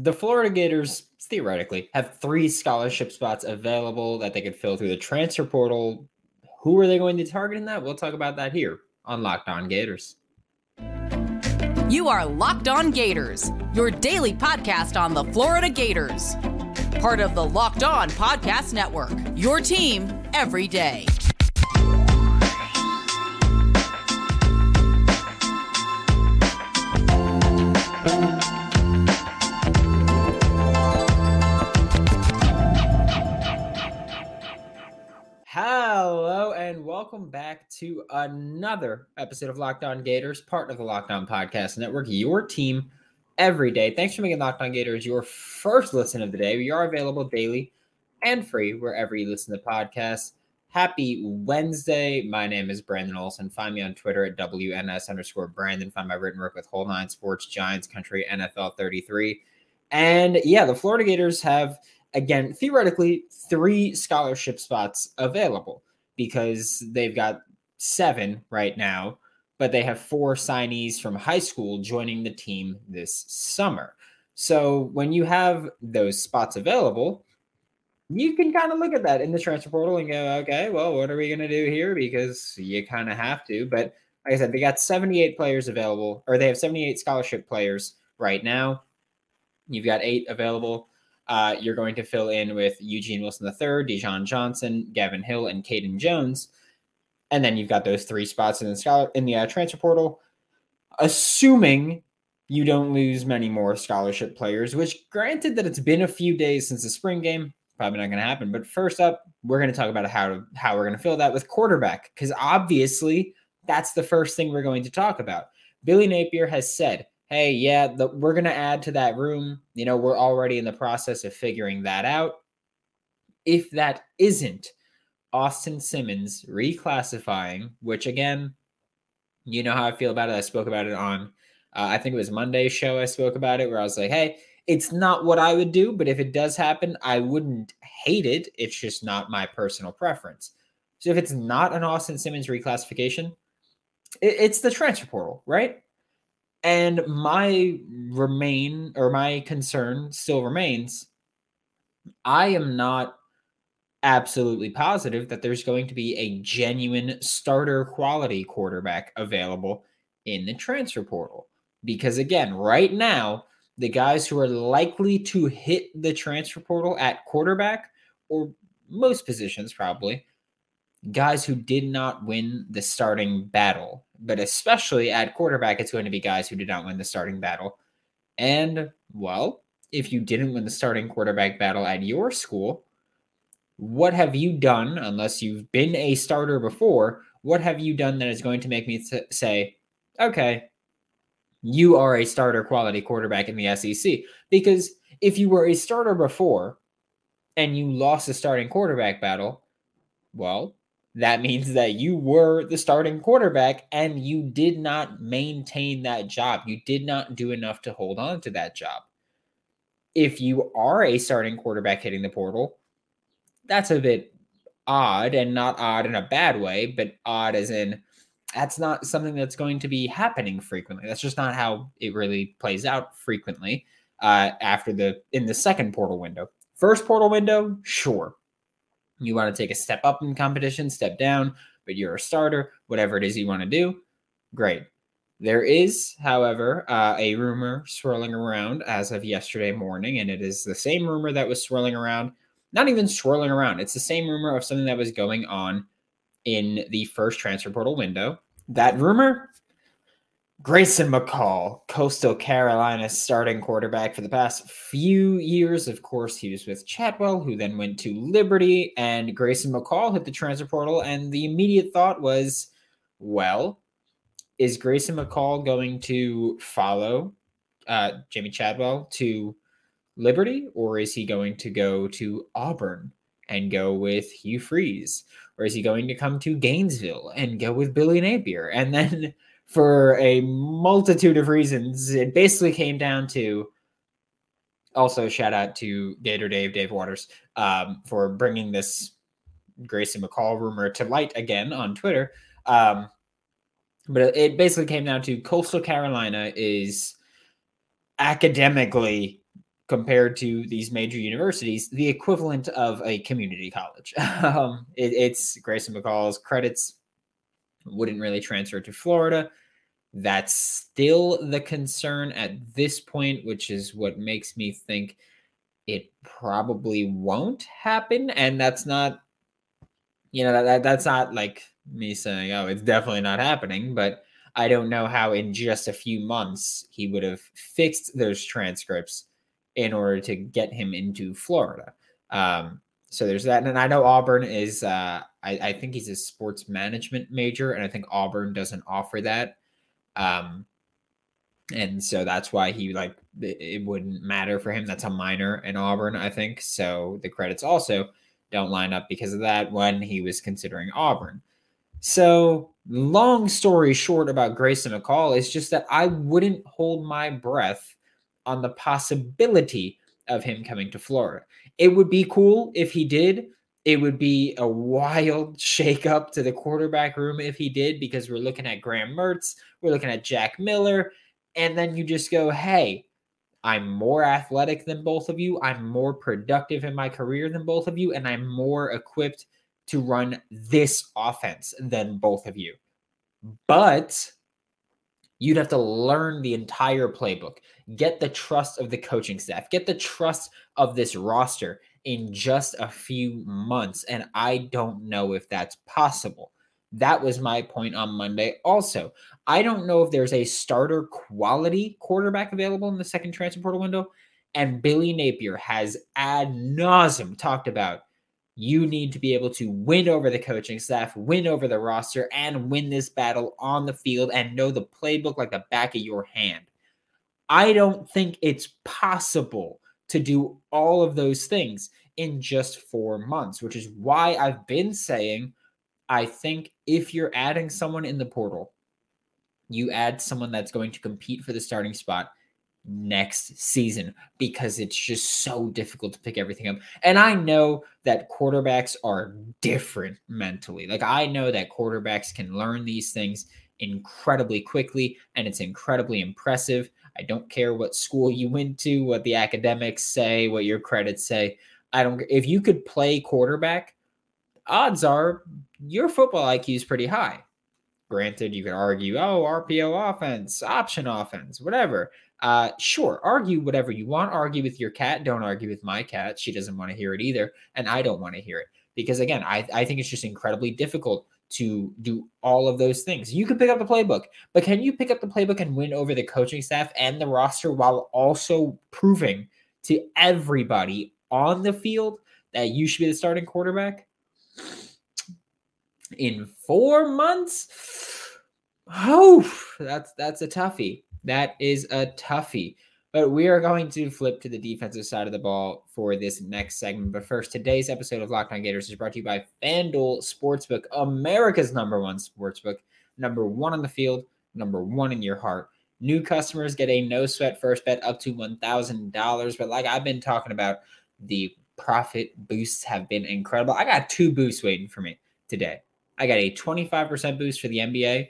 The Florida Gators theoretically have three scholarship spots available that they could fill through the transfer portal. Who are they going to target in that? We'll talk about that here on Locked On Gators. You are Locked On Gators, your daily podcast on the Florida Gators. Part of the Locked On Podcast Network, your team every day. Welcome back to another episode of Locked On Gators, part of the Locked On Podcast Network, your team every day. Thanks for making Locked On Gators your first listen of the day. We are available daily and free wherever you listen to podcasts. Happy Wednesday. My name is Brandon Olson. Find me on Twitter at WNS underscore Brandon. Find my written work with Whole Nine Sports, Giants Country, NFL 33. And yeah, the Florida Gators have – again, theoretically, three scholarship spots available because they've got seven right now, but they have four signees from high school joining the team this summer. So when you have those spots available, you can kind of look at that in the transfer portal and go, okay, well, what are we going to do here? Because you kind of have to. But like I said, they got 78 players available, or they have 78 scholarship players right now. You've got eight available uh, you're going to fill in with Eugene Wilson III, Dijon Johnson, Gavin Hill, and Caden Jones. And then you've got those three spots in the scholar in the uh, transfer portal, assuming you don't lose many more scholarship players. Which, granted, that it's been a few days since the spring game, probably not going to happen. But first up, we're going to talk about how to, how we're going to fill that with quarterback, because obviously that's the first thing we're going to talk about. Billy Napier has said hey, yeah, the, we're going to add to that room. You know, we're already in the process of figuring that out. If that isn't Austin Simmons reclassifying, which again, you know how I feel about it. I spoke about it on, uh, I think it was Monday's show. I spoke about it where I was like, hey, it's not what I would do, but if it does happen, I wouldn't hate it. It's just not my personal preference. So if it's not an Austin Simmons reclassification, it, it's the transfer portal, right? And my remain or my concern still remains I am not absolutely positive that there's going to be a genuine starter quality quarterback available in the transfer portal. Because again, right now, the guys who are likely to hit the transfer portal at quarterback or most positions probably guys who did not win the starting battle. But especially at quarterback, it's going to be guys who did not win the starting battle. And, well, if you didn't win the starting quarterback battle at your school, what have you done, unless you've been a starter before? What have you done that is going to make me say, okay, you are a starter quality quarterback in the SEC? Because if you were a starter before and you lost the starting quarterback battle, well, that means that you were the starting quarterback and you did not maintain that job. You did not do enough to hold on to that job. If you are a starting quarterback hitting the portal, that's a bit odd and not odd in a bad way, but odd as in that's not something that's going to be happening frequently. That's just not how it really plays out frequently uh, after the in the second portal window. First portal window, sure, you want to take a step up in competition, step down, but you're a starter, whatever it is you want to do, great. There is, however, uh, a rumor swirling around as of yesterday morning, and it is the same rumor that was swirling around, not even swirling around. It's the same rumor of something that was going on in the first transfer portal window. That rumor Grayson McCall, Coastal Carolina's starting quarterback for the past few years. Of course, he was with Chadwell, who then went to Liberty, and Grayson McCall hit the transfer portal. And the immediate thought was, well, is Grayson McCall going to follow uh, Jamey Chadwell to Liberty, or is he going to go to Auburn and go with Hugh Freeze? Or is he going to come to Gainesville and go with Billy Napier? And then for a multitude of reasons. It basically came down to also shout out to Gator Dave, Dave Waters, um, for bringing this Grayson McCall rumor to light again on Twitter. Um, but it basically came down to Coastal Carolina is academically compared to these major universities, the equivalent of a community college. um, it, it's Grayson McCall's credits wouldn't really transfer to Florida. That's still the concern at this point, which is what makes me think it probably won't happen. And that's not, you know, that, that that's not like me saying, oh, it's definitely not happening, but I don't know how in just a few months he would have fixed those transcripts in order to get him into Florida. Um, so there's that. And I know Auburn is, uh, I, I, think he's a sports management major, and I think Auburn doesn't offer that. Um, and so that's why he like it, it wouldn't matter for him. That's a minor in Auburn, I think. So the credits also don't line up because of that when he was considering Auburn. So, long story short about Grayson McCall is just that I wouldn't hold my breath on the possibility of him coming to Florida. It would be cool if he did. It would be a wild shakeup to the quarterback room if he did, because we're looking at Graham Mertz, we're looking at Jack Miller, and then you just go, hey, I'm more athletic than both of you. I'm more productive in my career than both of you, and I'm more equipped to run this offense than both of you. But you'd have to learn the entire playbook, get the trust of the coaching staff, get the trust of this roster in just a few months. And I don't know if that's possible. That was my point on Monday. Also, I don't know if there's a starter quality quarterback available in the second transfer portal window. And Billy Napier has ad nauseum talked about you need to be able to win over the coaching staff, win over the roster, and win this battle on the field and know the playbook like the back of your hand. I don't think it's possible to do all of those things in just four months, which is why I've been saying I think if you're adding someone in the portal, you add someone that's going to compete for the starting spot next season because it's just so difficult to pick everything up. And I know that quarterbacks are different mentally. Like I know that quarterbacks can learn these things incredibly quickly and it's incredibly impressive. I don't care what school you went to, what the academics say, what your credits say. I don't if you could play quarterback, odds are your football IQ is pretty high. Granted, you could argue, oh, RPO offense, option offense, whatever. Uh, sure, argue whatever you want. Argue with your cat. Don't argue with my cat. She doesn't want to hear it either. And I don't want to hear it. Because again, I, I think it's just incredibly difficult to do all of those things. You can pick up the playbook, but can you pick up the playbook and win over the coaching staff and the roster while also proving to everybody on the field that you should be the starting quarterback? In four months? Oh, that's that's a toughie. That is a toughie. But we are going to flip to the defensive side of the ball for this next segment. But first, today's episode of Locked On Gators is brought to you by FanDuel Sportsbook, America's number one sportsbook, number one on the field, number one in your heart. New customers get a no sweat first bet up to $1,000. But like I've been talking about, the profit boosts have been incredible. I got two boosts waiting for me today. I got a 25% boost for the NBA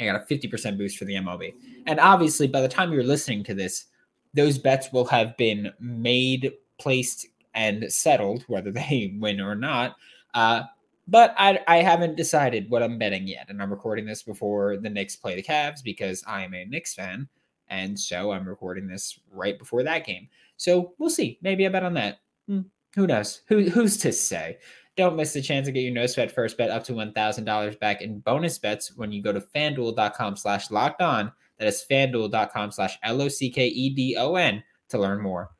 I got a 50% boost for the MLB. And obviously, by the time you're listening to this, those bets will have been made, placed, and settled, whether they win or not. Uh, but I, I haven't decided what I'm betting yet. And I'm recording this before the Knicks play the Cavs because I am a Knicks fan. And so I'm recording this right before that game. So we'll see. Maybe I bet on that. Hmm, who knows? Who, who's to say? Don't miss the chance to get your no sweat first bet up to $1,000 back in bonus bets when you go to fanduel.com slash locked on. That is fanduel.com slash L O C K E D O N to learn more.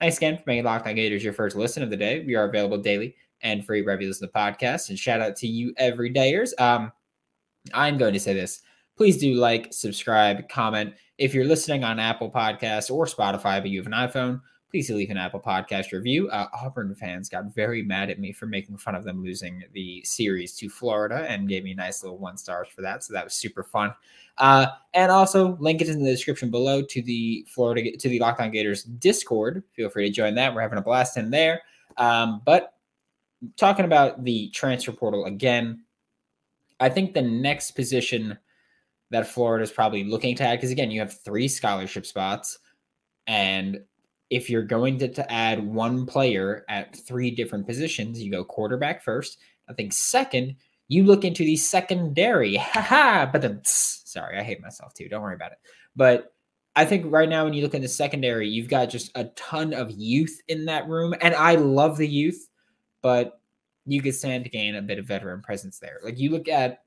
Thanks again for making Locked On Gators your first listen of the day. We are available daily and free wherever you listen to the podcast. And shout out to you everydayers. Um, I'm going to say this. Please do like, subscribe, comment. If you're listening on Apple Podcasts or Spotify, but you have an iPhone, please leave an Apple Podcast review. Uh, Auburn fans got very mad at me for making fun of them losing the series to Florida and gave me nice little one stars for that. So that was super fun. Uh, and also link it in the description below to the Florida to the Locked On Gators Discord. Feel free to join that. We're having a blast in there. Um, but talking about the transfer portal again, I think the next position that Florida is probably looking to add, because again, you have three scholarship spots and if you're going to, to add one player at three different positions, you go quarterback first. I think second, you look into the secondary. ha! but then, sorry, I hate myself too. Don't worry about it. But I think right now, when you look in the secondary, you've got just a ton of youth in that room. And I love the youth, but you could stand to gain a bit of veteran presence there. Like you look at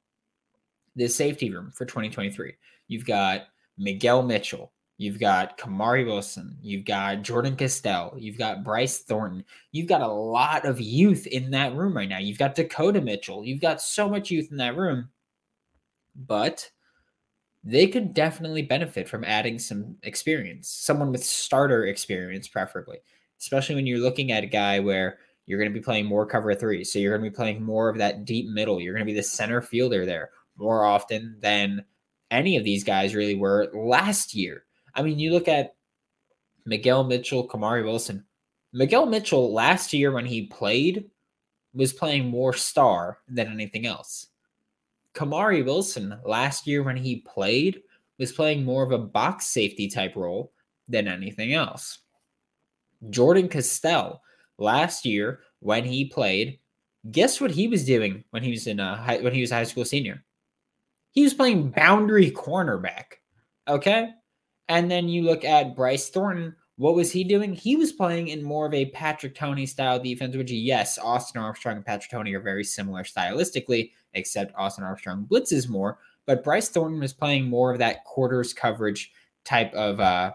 the safety room for 2023, you've got Miguel Mitchell, You've got Kamari Wilson. You've got Jordan Castell. You've got Bryce Thornton. You've got a lot of youth in that room right now. You've got Dakota Mitchell. You've got so much youth in that room. But they could definitely benefit from adding some experience, someone with starter experience, preferably, especially when you're looking at a guy where you're going to be playing more cover three. So you're going to be playing more of that deep middle. You're going to be the center fielder there more often than any of these guys really were last year. I mean, you look at Miguel Mitchell, Kamari Wilson. Miguel Mitchell last year when he played was playing more star than anything else. Kamari Wilson last year when he played was playing more of a box safety type role than anything else. Jordan Castell last year when he played, guess what he was doing when he was in a high, when he was a high school senior? He was playing boundary cornerback. Okay? And then you look at Bryce Thornton. What was he doing? He was playing in more of a Patrick Toney style defense, which, yes, Austin Armstrong and Patrick Toney are very similar stylistically, except Austin Armstrong blitzes more. But Bryce Thornton was playing more of that quarters coverage type of uh,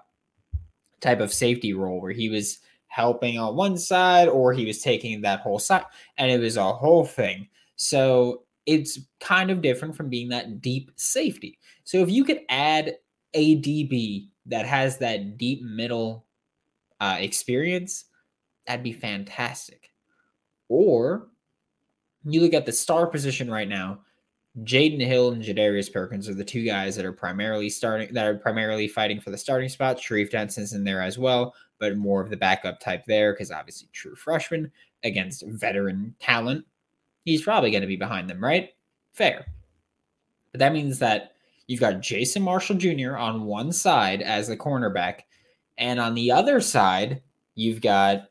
type of safety role where he was helping on one side or he was taking that whole side, and it was a whole thing. So it's kind of different from being that deep safety. So if you could add a DB that has that deep middle uh, experience, that'd be fantastic. Or you look at the star position right now. Jaydon Hill and Jadarius Perkins are the two guys that are primarily starting that are primarily fighting for the starting spot. Sharif Denson's in there as well, but more of the backup type there because obviously true freshman against veteran talent. He's probably going to be behind them, right? Fair. But that means that You've got Jason Marshall Jr. on one side as the cornerback, and on the other side, you've got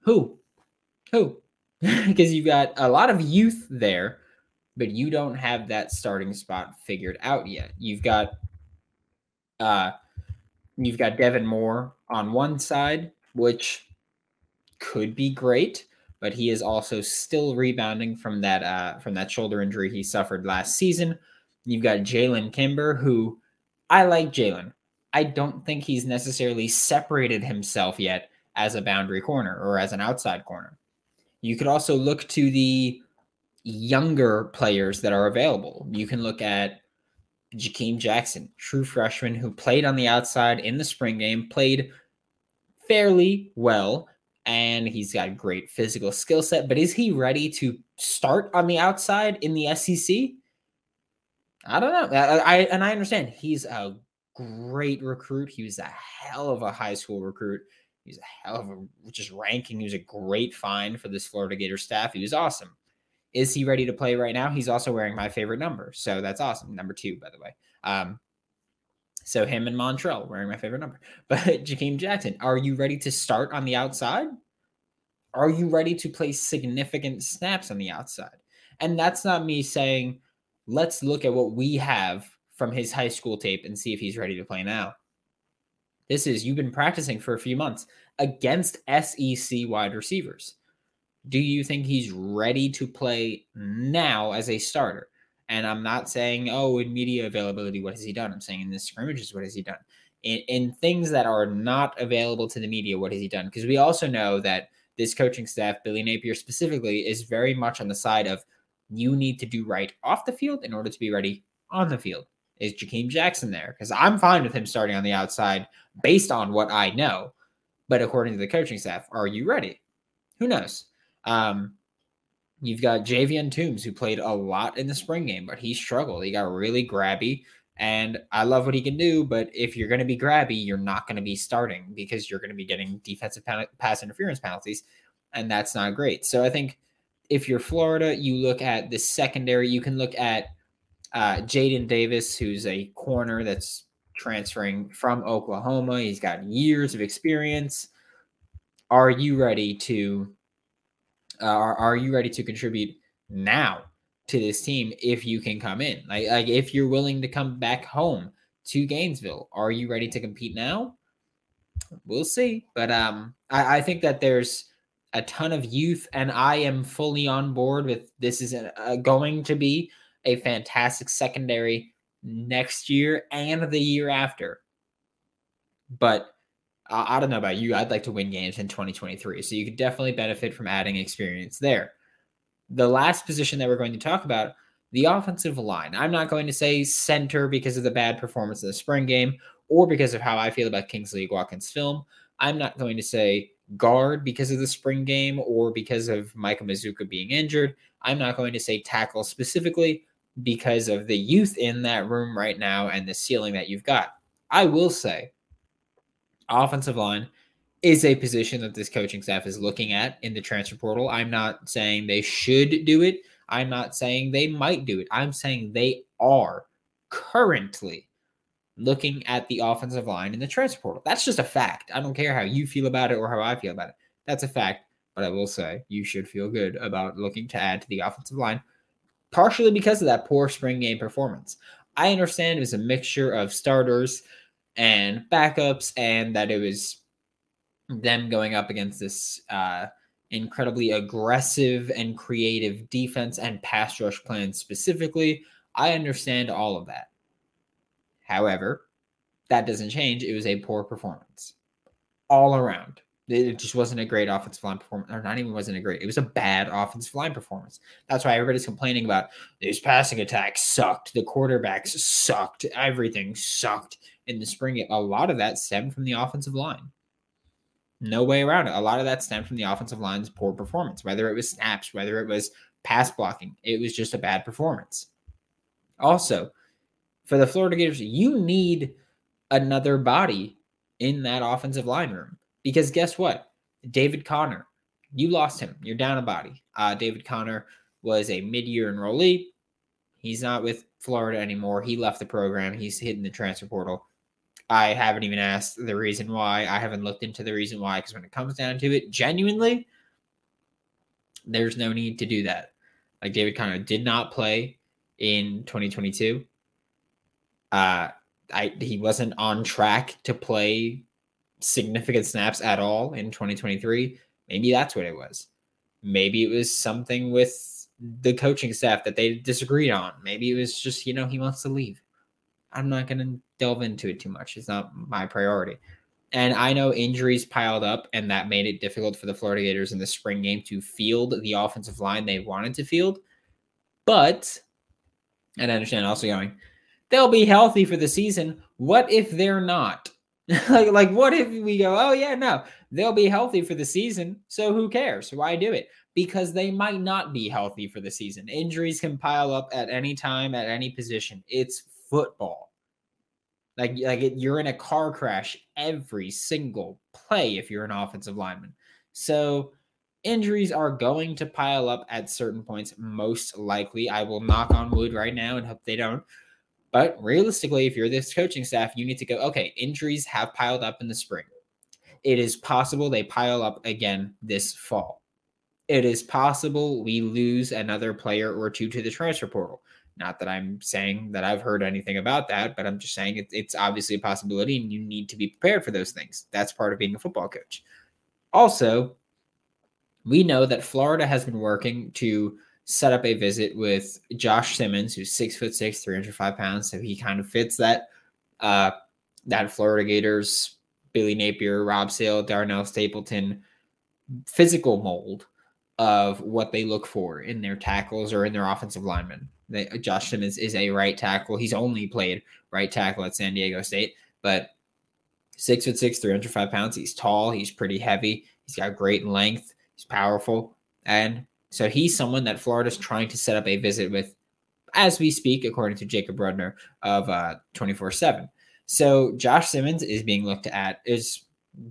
who? Who? because you've got a lot of youth there, but you don't have that starting spot figured out yet. You've got uh you've got Devin Moore on one side, which could be great but he is also still rebounding from that uh, from that shoulder injury he suffered last season. You've got Jalen Kimber, who I like Jalen. I don't think he's necessarily separated himself yet as a boundary corner or as an outside corner. You could also look to the younger players that are available. You can look at Jakeem Jackson, true freshman who played on the outside in the spring game, played fairly well, and he's got great physical skill set. But is he ready to start on the outside in the SEC? I don't know. I, I and I understand he's a great recruit. He was a hell of a high school recruit. He's a hell of a just ranking. He was a great find for this Florida Gator staff. He was awesome. Is he ready to play right now? He's also wearing my favorite number, so that's awesome. Number two, by the way. Um, so him and Montrell wearing my favorite number. But Jakeem Jackson, are you ready to start on the outside? Are you ready to play significant snaps on the outside? And that's not me saying, let's look at what we have from his high school tape and see if he's ready to play now. This is you've been practicing for a few months against SEC wide receivers. Do you think he's ready to play now as a starter? And I'm not saying, oh, in media availability, what has he done? I'm saying in the scrimmages, what has he done? In, in things that are not available to the media, what has he done? Because we also know that this coaching staff, Billy Napier specifically, is very much on the side of you need to do right off the field in order to be ready on the field. Is Jakeem Jackson there? Because I'm fine with him starting on the outside based on what I know. But according to the coaching staff, are you ready? Who knows? Um, You've got Javian Toombs, who played a lot in the spring game, but he struggled. He got really grabby. And I love what he can do, but if you're going to be grabby, you're not going to be starting because you're going to be getting defensive pass interference penalties, and that's not great. So I think if you're Florida, you look at the secondary. You can look at uh, Jaden Davis, who's a corner that's transferring from Oklahoma. He's got years of experience. Are you ready to uh, are, are you ready to contribute now to this team if you can come in? Like, like if you're willing to come back home to Gainesville, are you ready to compete now? We'll see. But um I, I think that there's a ton of youth, and I am fully on board with this is a, a, going to be a fantastic secondary next year and the year after. But uh, I don't know about you. I'd like to win games in 2023. So you could definitely benefit from adding experience there. The last position that we're going to talk about the offensive line. I'm not going to say center because of the bad performance in the spring game or because of how I feel about Kingsley Eguakan's film. I'm not going to say guard because of the spring game or because of Micah Mazzccua being injured. I'm not going to say tackle specifically because of the youth in that room right now and the ceiling that you've got. I will say, offensive line is a position that this coaching staff is looking at in the transfer portal. I'm not saying they should do it. I'm not saying they might do it. I'm saying they are currently looking at the offensive line in the transfer portal. That's just a fact. I don't care how you feel about it or how I feel about it. That's a fact. But I will say you should feel good about looking to add to the offensive line partially because of that poor spring game performance. I understand it was a mixture of starters and backups, and that it was them going up against this uh, incredibly aggressive and creative defense and pass rush plan specifically. I understand all of that. However, that doesn't change. It was a poor performance all around. It just wasn't a great offensive line performance, or not even wasn't a great. It was a bad offensive line performance. That's why everybody's complaining about these passing attacks sucked. The quarterbacks sucked. Everything sucked in the spring game. A lot of that stemmed from the offensive line. No way around it. A lot of that stemmed from the offensive line's poor performance, whether it was snaps, whether it was pass blocking. It was just a bad performance. Also, for the Florida Gators, you need another body in that offensive line room. Because guess what? David Connor, you lost him. You're down a body. Uh, David Connor was a mid year enrollee. He's not with Florida anymore. He left the program. He's hitting the transfer portal. I haven't even asked the reason why. I haven't looked into the reason why because when it comes down to it, genuinely, there's no need to do that. Like David Connor did not play in 2022. Uh, I he wasn't on track to play significant snaps at all in 2023. Maybe that's what it was. Maybe it was something with the coaching staff that they disagreed on. Maybe it was just, you know, he wants to leave. I'm not going to delve into it too much. It's not my priority. And I know injuries piled up, and that made it difficult for the Florida Gators in the spring game to field the offensive line they wanted to field. But, and I understand also going, they'll be healthy for the season. What if they're not? like, like what if we go, oh yeah, no, they'll be healthy for the season. So who cares? Why do it? Because they might not be healthy for the season. Injuries can pile up at any time, at any position. It's football. Like, like it, you're in a car crash every single play if you're an offensive lineman. So injuries are going to pile up at certain points, most likely. I will knock on wood right now and hope they don't. But realistically, if you're this coaching staff, you need to go, okay, injuries have piled up in the spring. It is possible they pile up again this fall. It is possible we lose another player or two to the transfer portal. Not that I'm saying that I've heard anything about that, but I'm just saying it, it's obviously a possibility and you need to be prepared for those things. That's part of being a football coach. Also, we know that Florida has been working to set up a visit with Josh Simmons, who's six foot six, 305 pounds. So he kind of fits that uh that Florida Gators, Billy Napier, Rob Sale, Darnell Stapleton physical mold of what they look for in their tackles or in their offensive linemen. They, Josh Simmons is a right tackle. He's only played right tackle at San Diego State, but six foot six, 305 pounds. He's tall. He's pretty heavy. He's got great length. He's powerful. And so he's someone that Florida's trying to set up a visit with as we speak, according to Jacob Rudner of uh, 24 7. So Josh Simmons is being looked at, is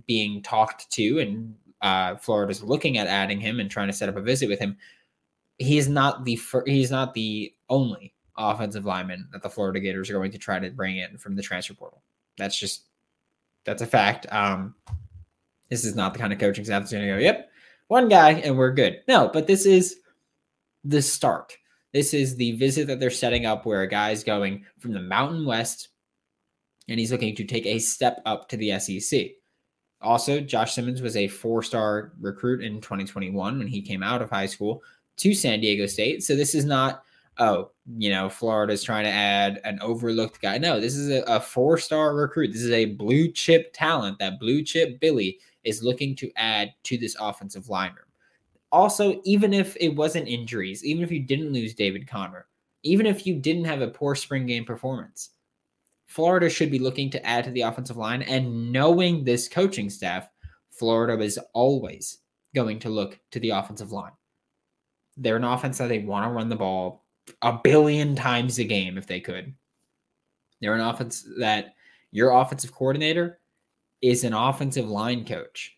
being talked to, and uh, Florida's looking at adding him and trying to set up a visit with him. He's not the fir- he's not the only offensive lineman that the Florida Gators are going to try to bring in from the transfer portal. That's just that's a fact. Um, this is not the kind of coaching staff that's going to go, yep, one guy and we're good. No, but this is the start. This is the visit that they're setting up where a guy's going from the Mountain West and he's looking to take a step up to the SEC. Also, Josh Simmons was a four star recruit in 2021 when he came out of high school to San Diego State. So this is not, oh, you know, Florida's trying to add an overlooked guy. No, this is a, a four star recruit. This is a blue chip talent that blue chip Billy is looking to add to this offensive line room. Also, even if it wasn't injuries, even if you didn't lose David Conner, even if you didn't have a poor spring game performance, Florida should be looking to add to the offensive line. And knowing this coaching staff, Florida is always going to look to the offensive line. They're an offense that they want to run the ball a billion times a game if they could. They're an offense that your offensive coordinator is an offensive line coach.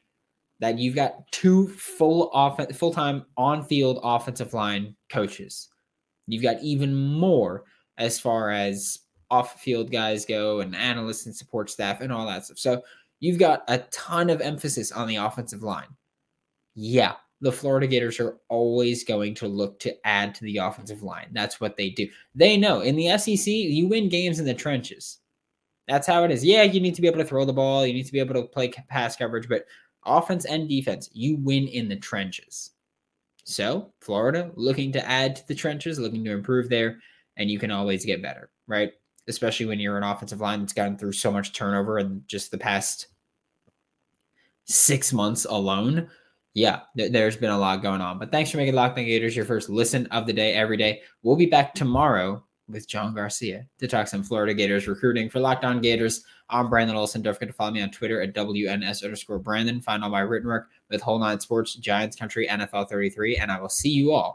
That you've got two full off full-time on-field offensive line coaches. You've got even more as far as off field guys go and analysts and support staff and all that stuff. So you've got a ton of emphasis on the offensive line. Yeah, the Florida Gators are always going to look to add to the offensive line. That's what they do. They know in the SEC, you win games in the trenches. That's how it is. Yeah, you need to be able to throw the ball, you need to be able to play pass coverage, but offense and defense, you win in the trenches. So, Florida looking to add to the trenches, looking to improve there, and you can always get better, right? Especially when you're an offensive line that's gotten through so much turnover in just the past six months alone. Yeah, th- there's been a lot going on. But thanks for making Locked On Gators your first listen of the day every day. We'll be back tomorrow with John Garcia to talk some Florida Gators recruiting for Locked On Gators. I'm Brandon Olson. Don't forget to follow me on Twitter at WNS underscore Brandon. Find all my written work with Whole Nine Sports, Giants Country, NFL 33, and I will see you all